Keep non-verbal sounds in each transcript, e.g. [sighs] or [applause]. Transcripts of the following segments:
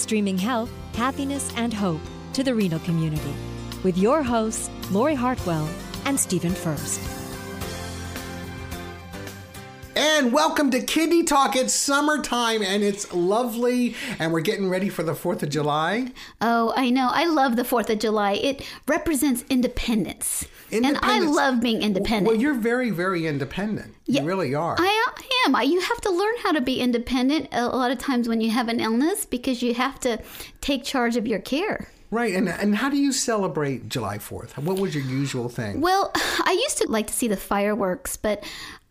streaming health, happiness, and hope to the renal community with your hosts, Lori Hartwell and Stephen Furst. And welcome to Kidney Talk. It's summertime and it's lovely, and we're getting ready for the 4th of July. Oh, I know. I love the 4th of July. It represents independence. And I love being independent. Well, you're very, very independent. Yeah, you really are. I, I am. I, you have to learn how to be independent a lot of times when you have an illness because you have to take charge of your care. Right, and and how do you celebrate July Fourth? What was your usual thing? Well, [sighs] I used to like to see the fireworks, but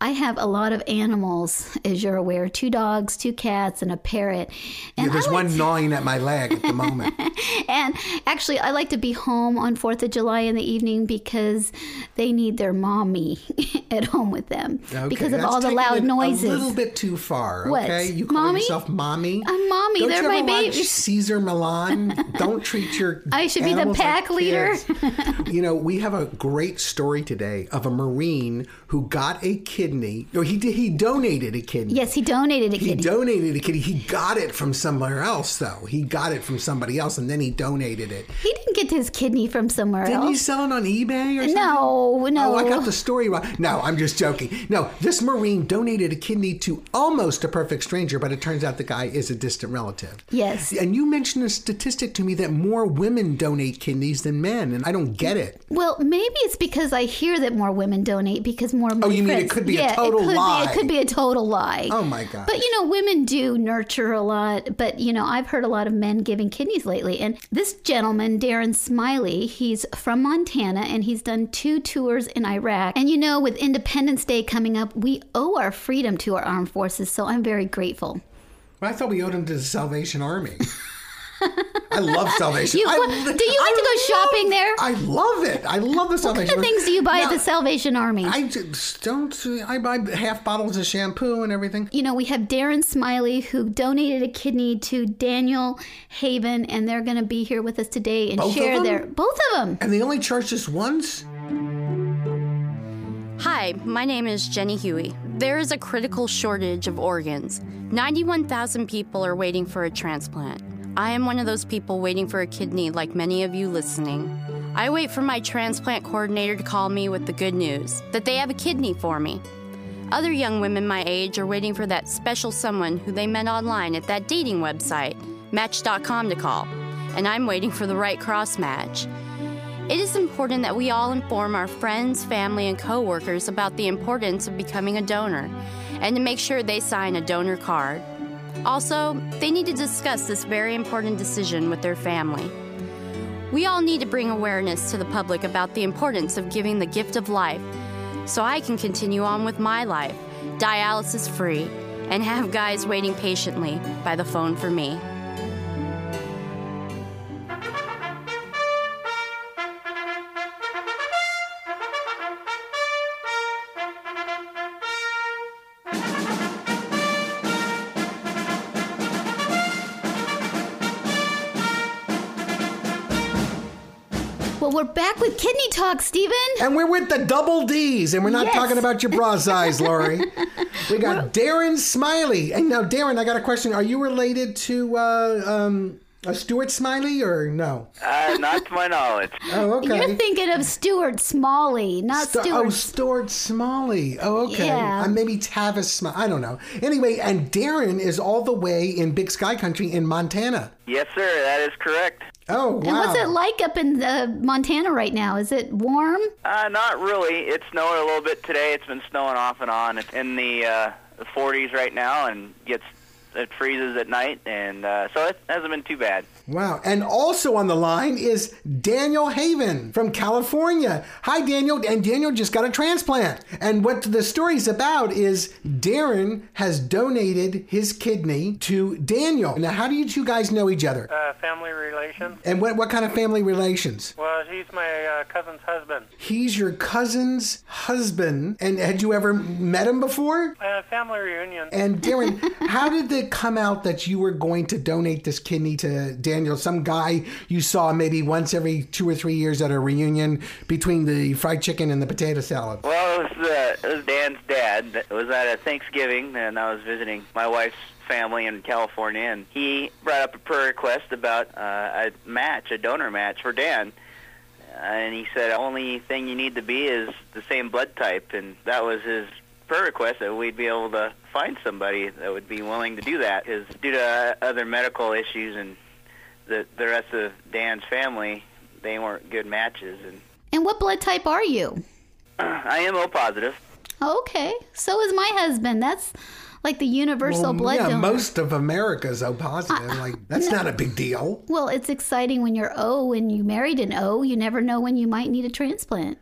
I have a lot of animals, as you're aware two dogs, two cats, and a parrot. And yeah, there's like one to- gnawing at my leg at the moment. [laughs] and actually, I like to be home on 4th of July in the evening because they need their mommy [laughs] at home with them Okay, because of all the loud noises. A little bit too far. What? Okay, you call Mommy? yourself mommy. I'm mommy. Don't They're my babies. Cesar Millan. [laughs] Don't treat your. I should be the animals like pack leader. you know, we have a great story today of a Marine who got a kidney. Or he did. He donated a kidney. Yes, he donated a kidney. He donated a kidney. He got it from somewhere else, though. He got it from somebody else, and then he donated it. he didn't get his kidney from somewhere else. Didn't he sell it on eBay or something? No, no. Oh, I got the story wrong. No, I'm just joking. No, this Marine donated a kidney to almost a perfect stranger, but it turns out the guy is a distant relative. Yes. And you mentioned a statistic to me that more women donate kidneys than men, and I don't get it. Well, maybe it's because I hear that more women donate because more. Oh, you mean it could be a yeah, total it could lie. Be, it could be a total lie. Oh my god! But you know, women do nurture a lot. But you know, I've heard a lot of men giving kidneys lately. And this gentleman, Darren Smiley, he's from Montana and he's done two tours in Iraq. And you know, with Independence Day coming up, we owe our freedom to our armed forces. So I'm very grateful. Well, I thought we owed him to the Salvation Army. [laughs] I love Salvation. You- I, do you like to go shopping there? I love it. I love the What Salvation kind of Army. things do you buy at the Salvation Army? I just don't. I buy half bottles of shampoo and everything. you know, we have Darren Smiley who donated a kidney to Daniel Haven, and they're going to be here with us today and Both share their both of them. And they only charge us once. Hi, my name is Jenny Huey. There is a critical shortage of organs. 91,000 people are waiting for a transplant. I am one of those people waiting for a kidney, like many of you listening. I wait for my transplant coordinator to call me with the good news that they have a kidney for me. Other young women my age are waiting for that special someone who they met online at that dating website, Match.com, to call. And I'm waiting for the right cross match. It is important that we all inform our friends, family, and coworkers about the importance of becoming a donor and to make sure they sign a donor card. Also, they need to discuss this very important decision with their family. We all need to bring awareness to the public about the importance of giving the gift of life so I can continue on with my life, dialysis free, and have guys waiting patiently by the phone for me. Kidney Talk, Stephen. And we're with the double D's, and we're not Yes. talking about your bra size, Lori. we got Darren Smiley. And now, Darren, I got a question. Are you related to uh, um, a Stuart Smiley or no? Uh, not to my knowledge. [laughs] Oh, okay. You're thinking of Stuart Smalley, not Stu- Stuart. Oh, Stuart Smalley. Oh, okay. Yeah. Uh, maybe Tavis Smiley. I don't know. Anyway, and Darren is all the way in Big Sky Country in Montana. Yes, sir. That is correct. Oh, wow. and what's it like up in the Montana right now? Is it warm? Uh, not really. It's snowing a little bit today. It's been snowing off and on. It's in the uh, the 40s right now, and gets it freezes at night, and uh, so it hasn't been too bad. Wow. And also on the line is Daniel Haven from California. Hi, Daniel. And Daniel just got a transplant. And what the story's about is Darren has donated his kidney to Daniel. Now, how do you two guys know each other? Uh, family relations. And what, what kind of family relations? Well, he's my uh, cousin's husband. He's your cousin's husband. And had you ever met him before? Uh, family reunion. And Darren, [laughs] how did it come out that you were going to donate this kidney to Daniel? Some guy you saw maybe once every two or three years at a reunion between the fried chicken and the potato salad. Well, it was, uh, it was Dan's dad. It was at a Thanksgiving, and I was visiting my wife's family in California, and he brought up a prayer request about uh, a match, a donor match for Dan. And he said, only thing you need to be is the same blood type, and that was his prayer request that we'd be able to find somebody that would be willing to do that. Because due to uh, other medical issues and the the rest of Dan's family, they weren't good matches. And And what blood type are you? [clears throat] I am O positive. Okay, so is my husband. That's like the universal Well, blood yeah, donor. most of America's O positive. like that's not a big deal. well, it's exciting when you're O and you married an O. You never know when you might need a transplant.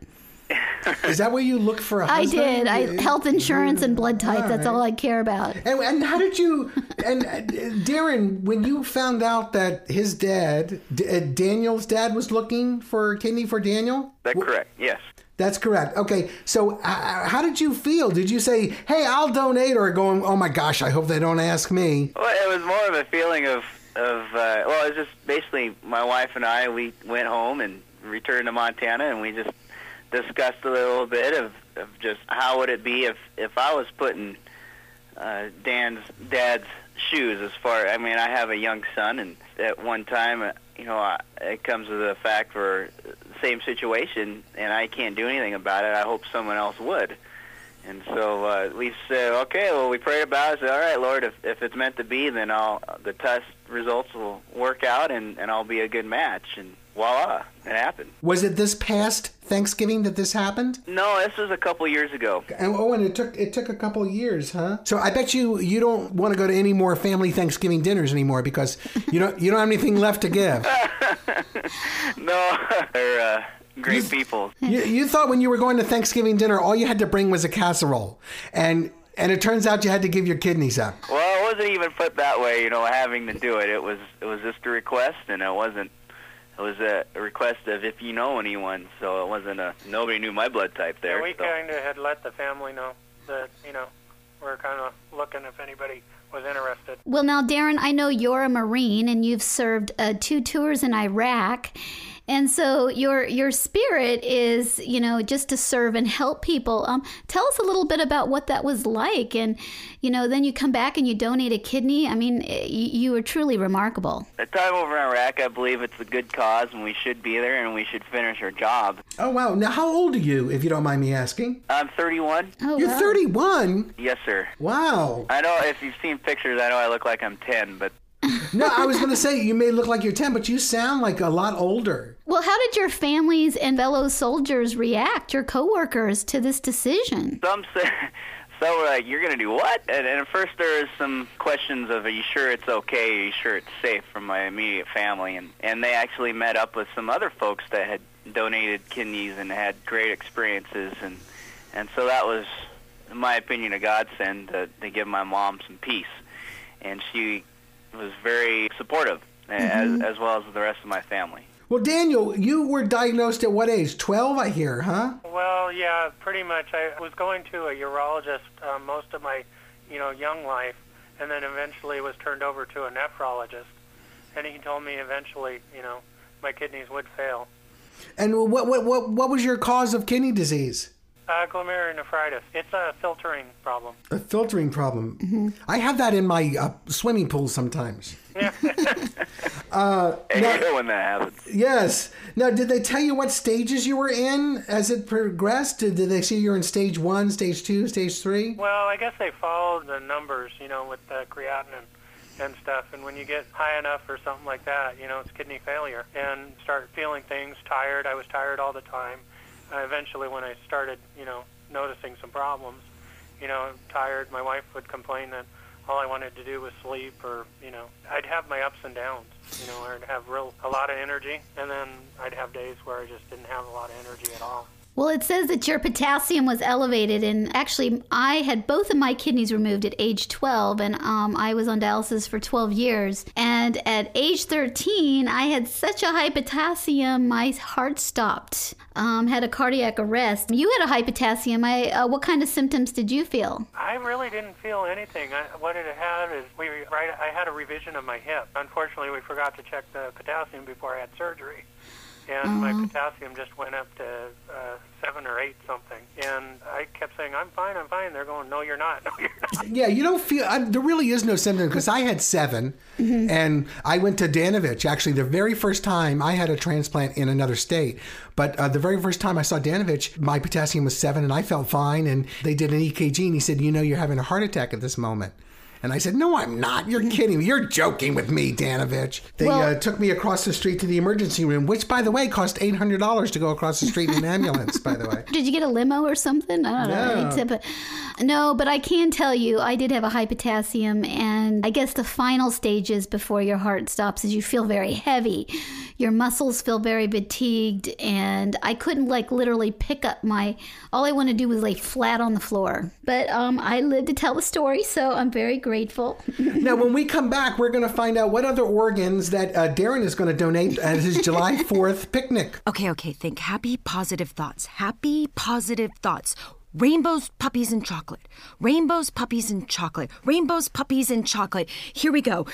Is that where you look for a I husband? I did. I health insurance and blood type. That's all I care about. And, and how did you and uh, Darren when you found out that his dad D- uh, Daniel's dad was looking for a kidney for Daniel? That's correct. Yes. That's correct. Okay, so uh, how did you feel? Did you say, "Hey, I'll donate," or going, "Oh my gosh, I hope they don't ask me"? Well, it was more of a feeling of of uh, well, it was just basically my wife and I. We went home and returned to Montana, and we just discussed a little bit of, of just how would it be if if I was putting uh, Dan's dad's shoes. As far, I mean, I have a young son, and at one time, uh, you know, I, it comes to the fact for same situation, and I can't do anything about it. I hope someone else would. And so uh, we said, okay, well, we prayed about it. Said, all right, Lord, if, if it's meant to be, then I'll, the test results will work out, and, and I'll be a good match. And voila, it happened. Was it this past Thanksgiving that this happened? No, this was a couple years ago. And oh, and it took it took a couple years, huh? So I bet you you don't want to go to any more family Thanksgiving dinners anymore because you don't you don't have anything left to give. [laughs] no, they're uh, great people. You, you thought when you were going to Thanksgiving dinner, all you had to bring was a casserole, and and it turns out you had to give your kidneys up. Well, it wasn't even put that way, you know, having to do it. It was it was just a request, and it wasn't. It was a, a request of if you know anyone, so it wasn't a nobody knew my blood type there. Yeah, we so. kind of had let the family know that you know we're kind of looking if anybody was interested. Well, now, Darren, I know you're a Marine and you've served uh, two tours in Iraq. And so your your spirit is, you know, just to serve and help people. Um, tell us a little bit about what that was like, and you know, then you come back and you donate a kidney. I mean, you, you were truly remarkable. The time over in Iraq, I believe it's a good cause, and we should be there, and we should finish our job. Oh wow! Now how old are you, if you don't mind me asking? I'm 31. Oh, You're wow. 31. Yes, sir. Wow. I know if you've seen pictures, I know I look like I'm 10, but No, I was going to say you may look like you're 10, but you sound like a lot older. Well, how did your families and fellow soldiers react, your coworkers, to this decision? some say. [laughs] So we're like, you're gonna do what? And, and at first there was some questions of, are you sure it's okay? Are you sure it's safe from my immediate family? And and they actually met up with some other folks that had donated kidneys and had great experiences, and and so that was, in my opinion, a godsend to, to give my mom some peace, and she was very supportive, as as well as the rest of my family. Well, Daniel, you were diagnosed at what age? 12, I hear, huh? Well, yeah, pretty much. I was going to a urologist uh, most of my, you know, young life, and then eventually was turned over to a nephrologist, and he told me eventually, you know, my kidneys would fail. And what what what what was your cause of kidney disease? Uh, glomerulonephritis. It's a filtering problem. A filtering problem. I have that in my uh, swimming pool sometimes. [laughs] [laughs] uh, I now- hate when that happens. yes. Now, did they tell you what stages you were in as it progressed? Did, did they see you're in stage one, stage two, stage three? Well, I guess they followed the numbers, you know, with the creatinine and stuff. And when you get high enough or something like that, you know, it's kidney failure. And start feeling things, tired. I was tired all the time. Eventually, when I started, you know, noticing some problems, you know, tired, my wife would complain that all I wanted to do was sleep, or you know, I'd have my ups and downs. You know, I'd have real a lot of energy, and then I'd have days where I just didn't have a lot of energy at all. Well, it says that your potassium was elevated, and actually, I had both of my kidneys removed at age 12, and um, I was on dialysis for 12 years. And at age 13, I had such a high potassium, my heart stopped. Um, had a cardiac arrest. You had a high potassium. I, uh, what kind of symptoms did you feel? I really didn't feel anything. I, what it had is we right. I had a revision of my hip. Unfortunately, we forgot to check the potassium before I had surgery and my potassium just went up to uh, seven or eight something. And I kept saying, "I'm fine, I'm fine." They're going, "No, you're not. [laughs] No, you're not." Yeah, you don't feel. I, there really is no symptom because I had 7 and I went to Danovitch. Actually, the very first time I had a transplant in another state, but uh, the very first time I saw Danovitch, my potassium was seven, and I felt fine. And they did an EKG, and he said, "You know, you're having a heart attack at this moment." And I said, No, I'm not. You're kidding me. You're joking with me, Danovitch. They Well- uh, took me across the street to the emergency room, which, by the way, cost $800 to go across the street in an ambulance, by the way. [laughs] Did you get a limo or something? I don't know. No. Except, but, no, but I can tell you, I did have a high potassium, and I guess the final stages before your heart stops is you feel very heavy. Your muscles feel very fatigued, and I couldn't like literally pick up my. All I wanted to do was lay flat on the floor. But um, I lived to tell the story, so I'm very grateful. [laughs] now, when we come back, we're going to find out what other organs that uh, Darren is going to donate at his [laughs] July 4th picnic. Okay, okay, think happy, positive thoughts. Happy, positive thoughts. Rainbows, puppies, and chocolate. Rainbows, puppies, and chocolate. Rainbows, puppies, and chocolate. Here we go.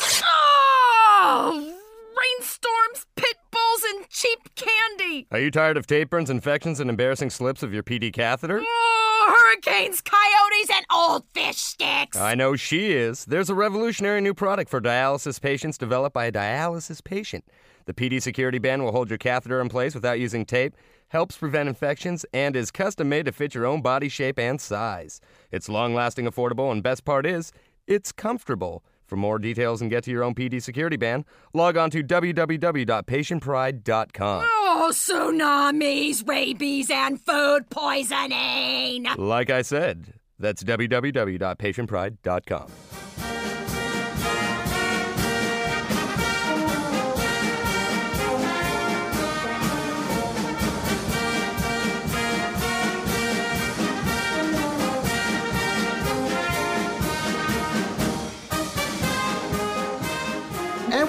Oh! Rainstorms, pit bulls, and cheap candy. Are you tired of tape burns, infections, and embarrassing slips of your PD catheter? Oh, hurricanes, coyotes, and old fish sticks. I know she is. There's a revolutionary new product for dialysis patients developed by a dialysis patient. The PD security band will hold your catheter in place without using tape, helps prevent infections, and is custom made to fit your own body shape and size. It's long lasting, affordable, and best part is, it's comfortable. For more details and get to your own PD security band, log on to www.patientpride.com. Oh, tsunamis, rabies, and food poisoning. Like I said, that's www.patientpride.com.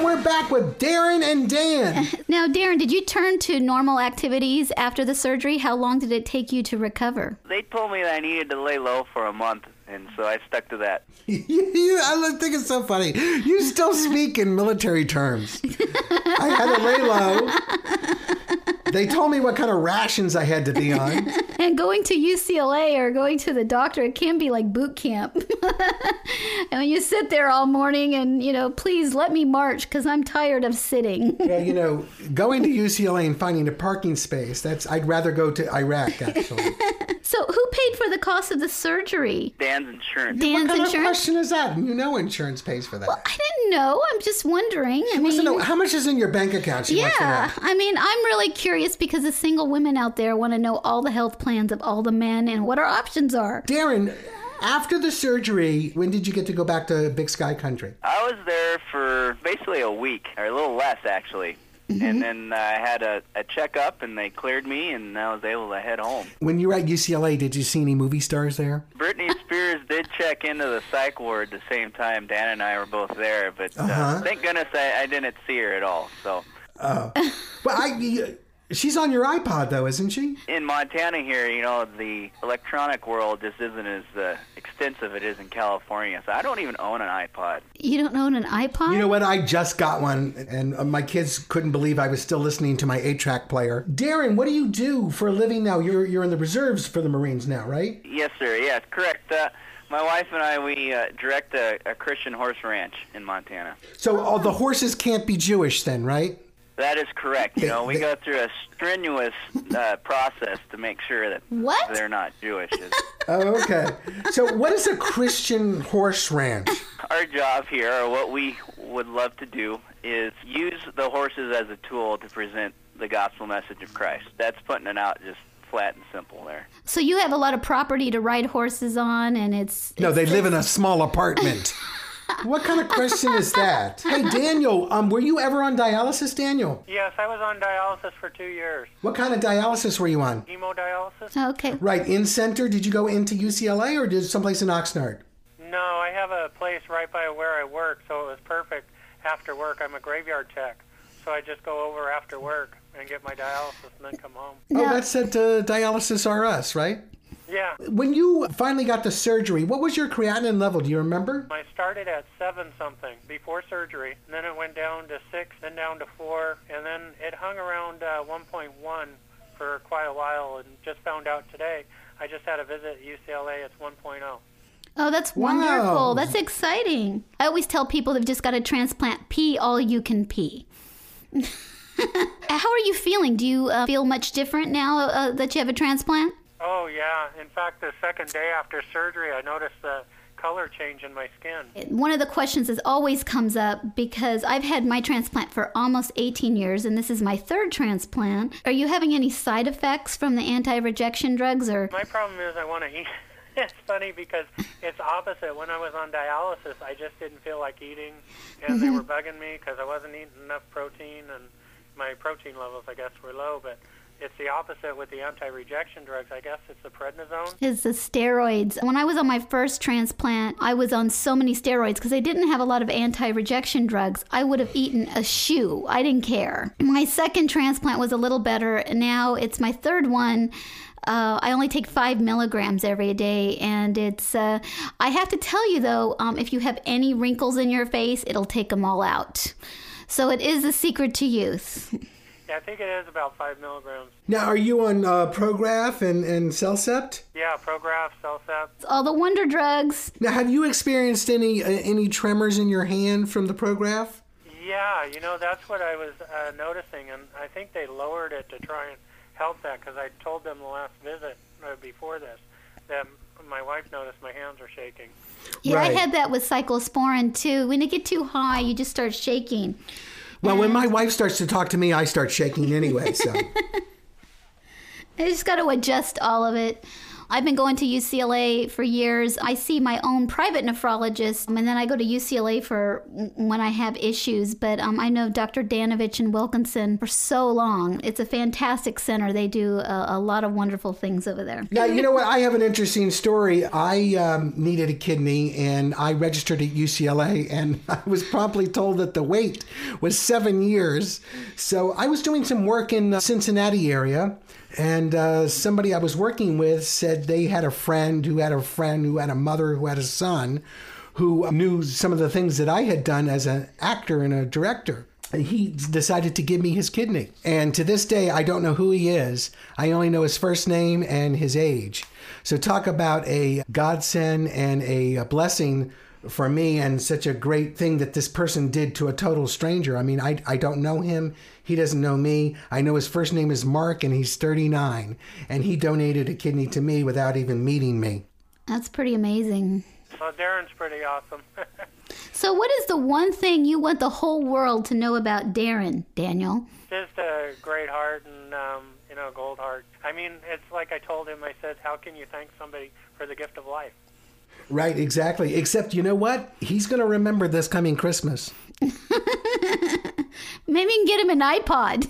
we're back with Darren and Dan. [laughs] Now, Darren, did you turn to normal activities after the surgery? How long did it take you to recover? They told me that I needed to lay low for a month, and so I stuck to that. [laughs] you, I think it's so funny. You still speak in military terms. I had to lay low. They told me what kind of rations I had to be on. [laughs] And going to UCLA or going to the doctor, it can be like boot camp. [laughs] and when you sit there all morning and, you know, please let me march because I'm tired of sitting. [laughs] Yeah, you know, going to UCLA and finding a parking space, that's I'd rather go to Iraq actually. [laughs] so, who paid for the cost of the surgery? Dan's insurance. Dan's what kind insurance? of question is that? You know insurance pays for that. Well, I didn't know. I'm just wondering. I She wants to know how much is in your bank account. She wants to know. yeah, I mean, I'm really curious because the single women out there want to know all the health plans of all the men and what our options are. Darren, after the surgery, when did you get to go back to Big Sky Country? I was there for basically a week, or a little less actually. And then uh, I had a, a checkup, and they cleared me, and I was able to head home. When you were at UCLA, did you see any movie stars there? Britney Spears did check into the psych ward the same time Dan and I were both there, but uh, Uh-huh. thank goodness I, I didn't see her at all. So Oh, well, I. She's on your iPod though, isn't she? in Montana here, you know, the electronic world just isn't as uh, extensive it is in California. So I don't even own an iPod. You don't own an iPod? You know what? I just got one, and uh, my kids couldn't believe I was still listening to my eight-track player. Darren, what do you do for a living now? You're you're in the reserves for the Marines now, right? Yes, sir. Yes, correct. Uh, my wife and I, we uh, direct a, a Christian horse ranch in Montana. So all the horses can't be Jewish, then, right? That is correct. You know, we go through a strenuous uh, process to make sure that What? they're not Jewish. Oh, okay. so what is a Christian horse ranch? Our job here, or what we would love to do, is use the horses as a tool to present the gospel message of Christ. That's putting it out just flat and simple there. So you have a lot of property to ride horses on, and it's No, they live in a small apartment. [laughs] what kind of question is that? Hey, Daniel, um, were you ever on dialysis, Daniel? Yes, I was on dialysis for two years. What kind of dialysis were you on? Hemodialysis? Okay. Right, in center. Did you go into UCLA or did someplace in Oxnard? No, I have a place right by where I work, so it was perfect after work. I'm a graveyard tech, so I just go over after work and get my dialysis and then come home. Oh, that's at uh, Dialysis R Us, right? Yeah. When you finally got the surgery, what was your creatinine level? Do you remember? I started at seven something before surgery, and then it went down to six, then down to four, and then it hung around uh, 1.1 for quite a while, and just found out today. I just had a visit at UCLA. It's 1.0. Oh, that's Wow. wonderful. That's exciting. I always tell people they've just got to transplant pee all you can pee. [laughs] How are you feeling? Do you uh, feel much different now uh, that you have a transplant? Oh yeah. In fact, the second day after surgery, I noticed the color change in my skin. One of the questions that always comes up because I've had my transplant for almost 18 years and this is my third transplant. Are you having any side effects from the anti-rejection drugs or My problem is I want to eat. [laughs] it's funny because it's opposite. When I was on dialysis, I just didn't feel like eating, and they mm-hmm. were bugging me because I wasn't eating enough protein, and my protein levels, I guess, were low. But it's the opposite with the anti-rejection drugs. I guess it's the prednisone. It's the steroids. When I was on my first transplant, I was on so many steroids because I didn't have a lot of anti-rejection drugs. I would have eaten a shoe. I didn't care. My second transplant was a little better. Now it's my third one. Uh, I only take five milligrams every day, and it's. Uh, I have to tell you though, um, if you have any wrinkles in your face, it'll take them all out. So it is a secret to youth. [laughs] Yeah, I think it is about five milligrams. Now, are you on uh, Prograf and, and Cellcept? Yeah, Prograf, Cellcept. All the wonder drugs. Now, have you experienced any uh, any tremors in your hand from the Prograf? Yeah, you know that's what I was uh, noticing, and I think they lowered it to try and help that because I told them the last visit uh, before this that my wife noticed my hands are shaking. Yeah, Right. I had that with cyclosporin too. When it get too high, you just start shaking. Well, when my wife starts to talk to me, I start shaking anyway. So, [laughs] I just got to adjust all of it. I've been going to UCLA for years. I see my own private nephrologist, and then I go to UCLA for when I have issues. But um, I know Dr. Danovitch and Wilkinson for so long. It's a fantastic center. They do a, a lot of wonderful things over there. now you know what? I have an interesting story. I um, needed a kidney, and I registered at UCLA, and [laughs] I was promptly told that the wait was seven years. So I was doing some work in the Cincinnati area. And uh, somebody I was working with said they had a friend who had a friend who had a mother who had a son who knew some of the things that I had done as an actor and a director. And he decided to give me his kidney. And to this day, I don't know who he is. I only know his first name and his age. So, talk about a godsend and a blessing for me, and such a great thing that this person did to a total stranger. I mean, I, I don't know him. He doesn't know me. I know his first name is Mark, and he's 39. And he donated a kidney to me without even meeting me. That's pretty amazing. Well, Darren's pretty awesome. [laughs] So, what is the one thing you want the whole world to know about Darren, Daniel? Just a great heart and um, you know, gold heart. I mean, it's like I told him. I said, "How can you thank somebody for the gift of life?" Right, exactly. Except, you know what? He's going to remember this coming Christmas. [laughs] Maybe you can get him an iPod.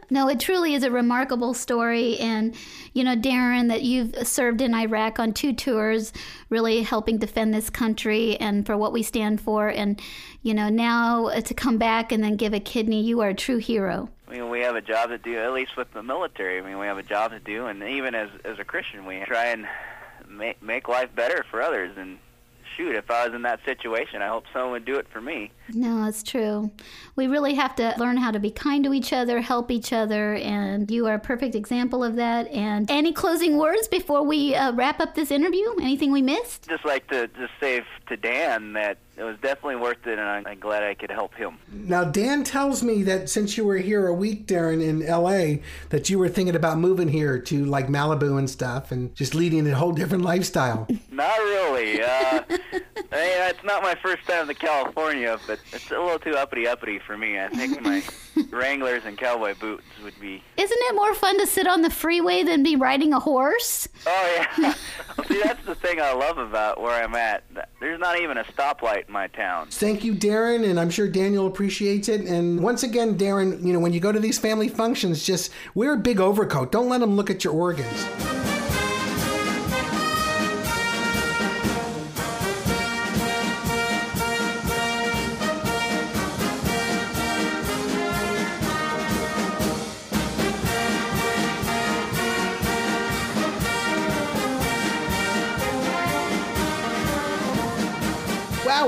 [laughs] no, it truly is a remarkable story. And, you know, Darren, that you've served in Iraq on two tours, really helping defend this country and for what we stand for. And, you know, now uh, to come back and then give a kidney, you are a true hero. I mean, we have a job to do, at least with the military. I mean, we have a job to do, and even as as a Christian, we try and make make life better for others. And shoot, if I was in that situation, I hope someone would do it for me. No, it's true. We really have to learn how to be kind to each other, help each other, and you are a perfect example of that. And any closing words before we uh, wrap up this interview? Anything we missed? Just like to just say to Dan that it was definitely worth it, and I'm, I'm glad I could help him. Now, Dan tells me that since you were here a week, Darren, in LA, that you were thinking about moving here to like Malibu and stuff and just leading a whole different lifestyle. Not really. Uh, [laughs] [laughs] Hey, it's not my first time to California, but it's a little too uppity uppity for me. I think my [laughs] Wranglers and cowboy boots would be. Isn't it more fun to sit on the freeway than be riding a horse? Oh yeah. [laughs] See, that's the thing I love about where I'm at. There's not even a stoplight in my town. Thank you, Darren, and I'm sure Daniel appreciates it. And once again, Darren, you know, when you go to these family functions, just wear a big overcoat. Don't let them look at your organs.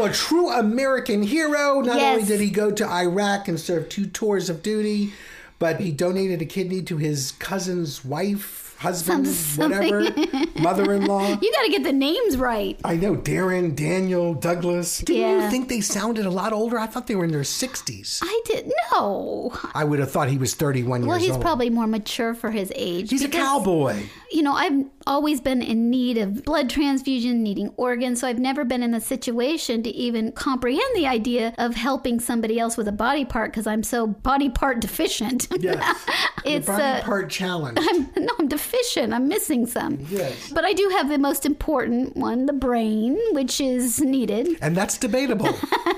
Wow, a true American hero. Not Yes. only did he go to Iraq and serve two tours of duty, but he donated a kidney to his cousin's wife, husband, Some- whatever, [laughs] mother in law. You got to get the names right. I know Darren, Daniel, Douglas. Didn't Yeah. you think they sounded a lot older? I thought they were in their 60s. I didn't know. I would have thought he was 31 Well, years old. Well, he's probably more mature for his age. He's a cowboy. You know, I've always been in need of blood transfusion, needing organs, so I've never been in the situation to even comprehend the idea of helping somebody else with a body part because I'm so body part deficient. [laughs] Yes. it's the body uh, part challenge. I'm no, I'm deficient. I'm missing some. Yes. But I do have the most important one, the brain, which is needed. And that's debatable. [laughs]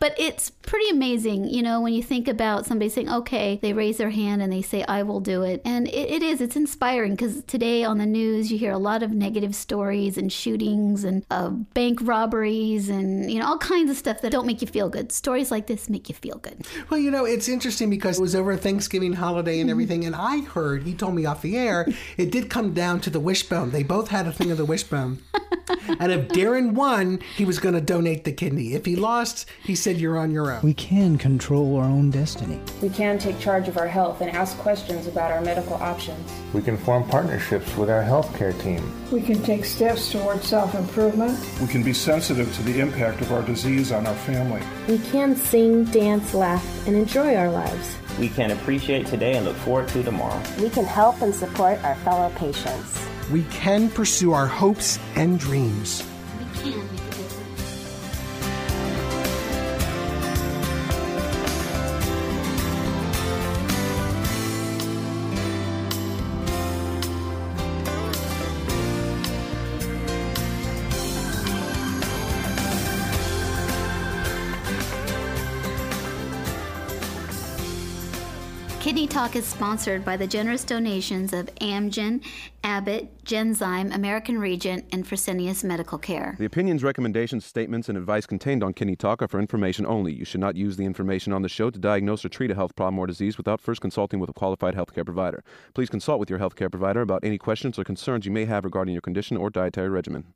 But it's pretty amazing, you know, when you think about somebody saying, okay, they raise their hand and they say, I will do it. And it, it is, it's inspiring because today on the news, you hear a lot of negative stories and shootings and uh, bank robberies and, you know, all kinds of stuff that don't make you feel good. Stories like this make you feel good. Well, you know, it's interesting because it was over a Thanksgiving holiday and everything, and I heard, he told me off the air, it did come down to the wishbone. They both had a thing of the wishbone. [laughs] [laughs] and if Darren won, he was going to donate the kidney. If he lost, he said, You're on your own. We can control our own destiny. We can take charge of our health and ask questions about our medical options. We can form partnerships with our healthcare team. We can take steps toward self improvement. We can be sensitive to the impact of our disease on our family. We can sing, dance, laugh, and enjoy our lives. We can appreciate today and look forward to tomorrow. We can help and support our fellow patients. We can pursue our hopes and dreams. We can Kidney Talk is sponsored by the generous donations of Amgen, Abbott, Genzyme, American Regent, and Fresenius Medical Care. The opinions, recommendations, statements, and advice contained on Kidney Talk are for information only. You should not use the information on the show to diagnose or treat a health problem or disease without first consulting with a qualified healthcare provider. Please consult with your healthcare provider about any questions or concerns you may have regarding your condition or dietary regimen.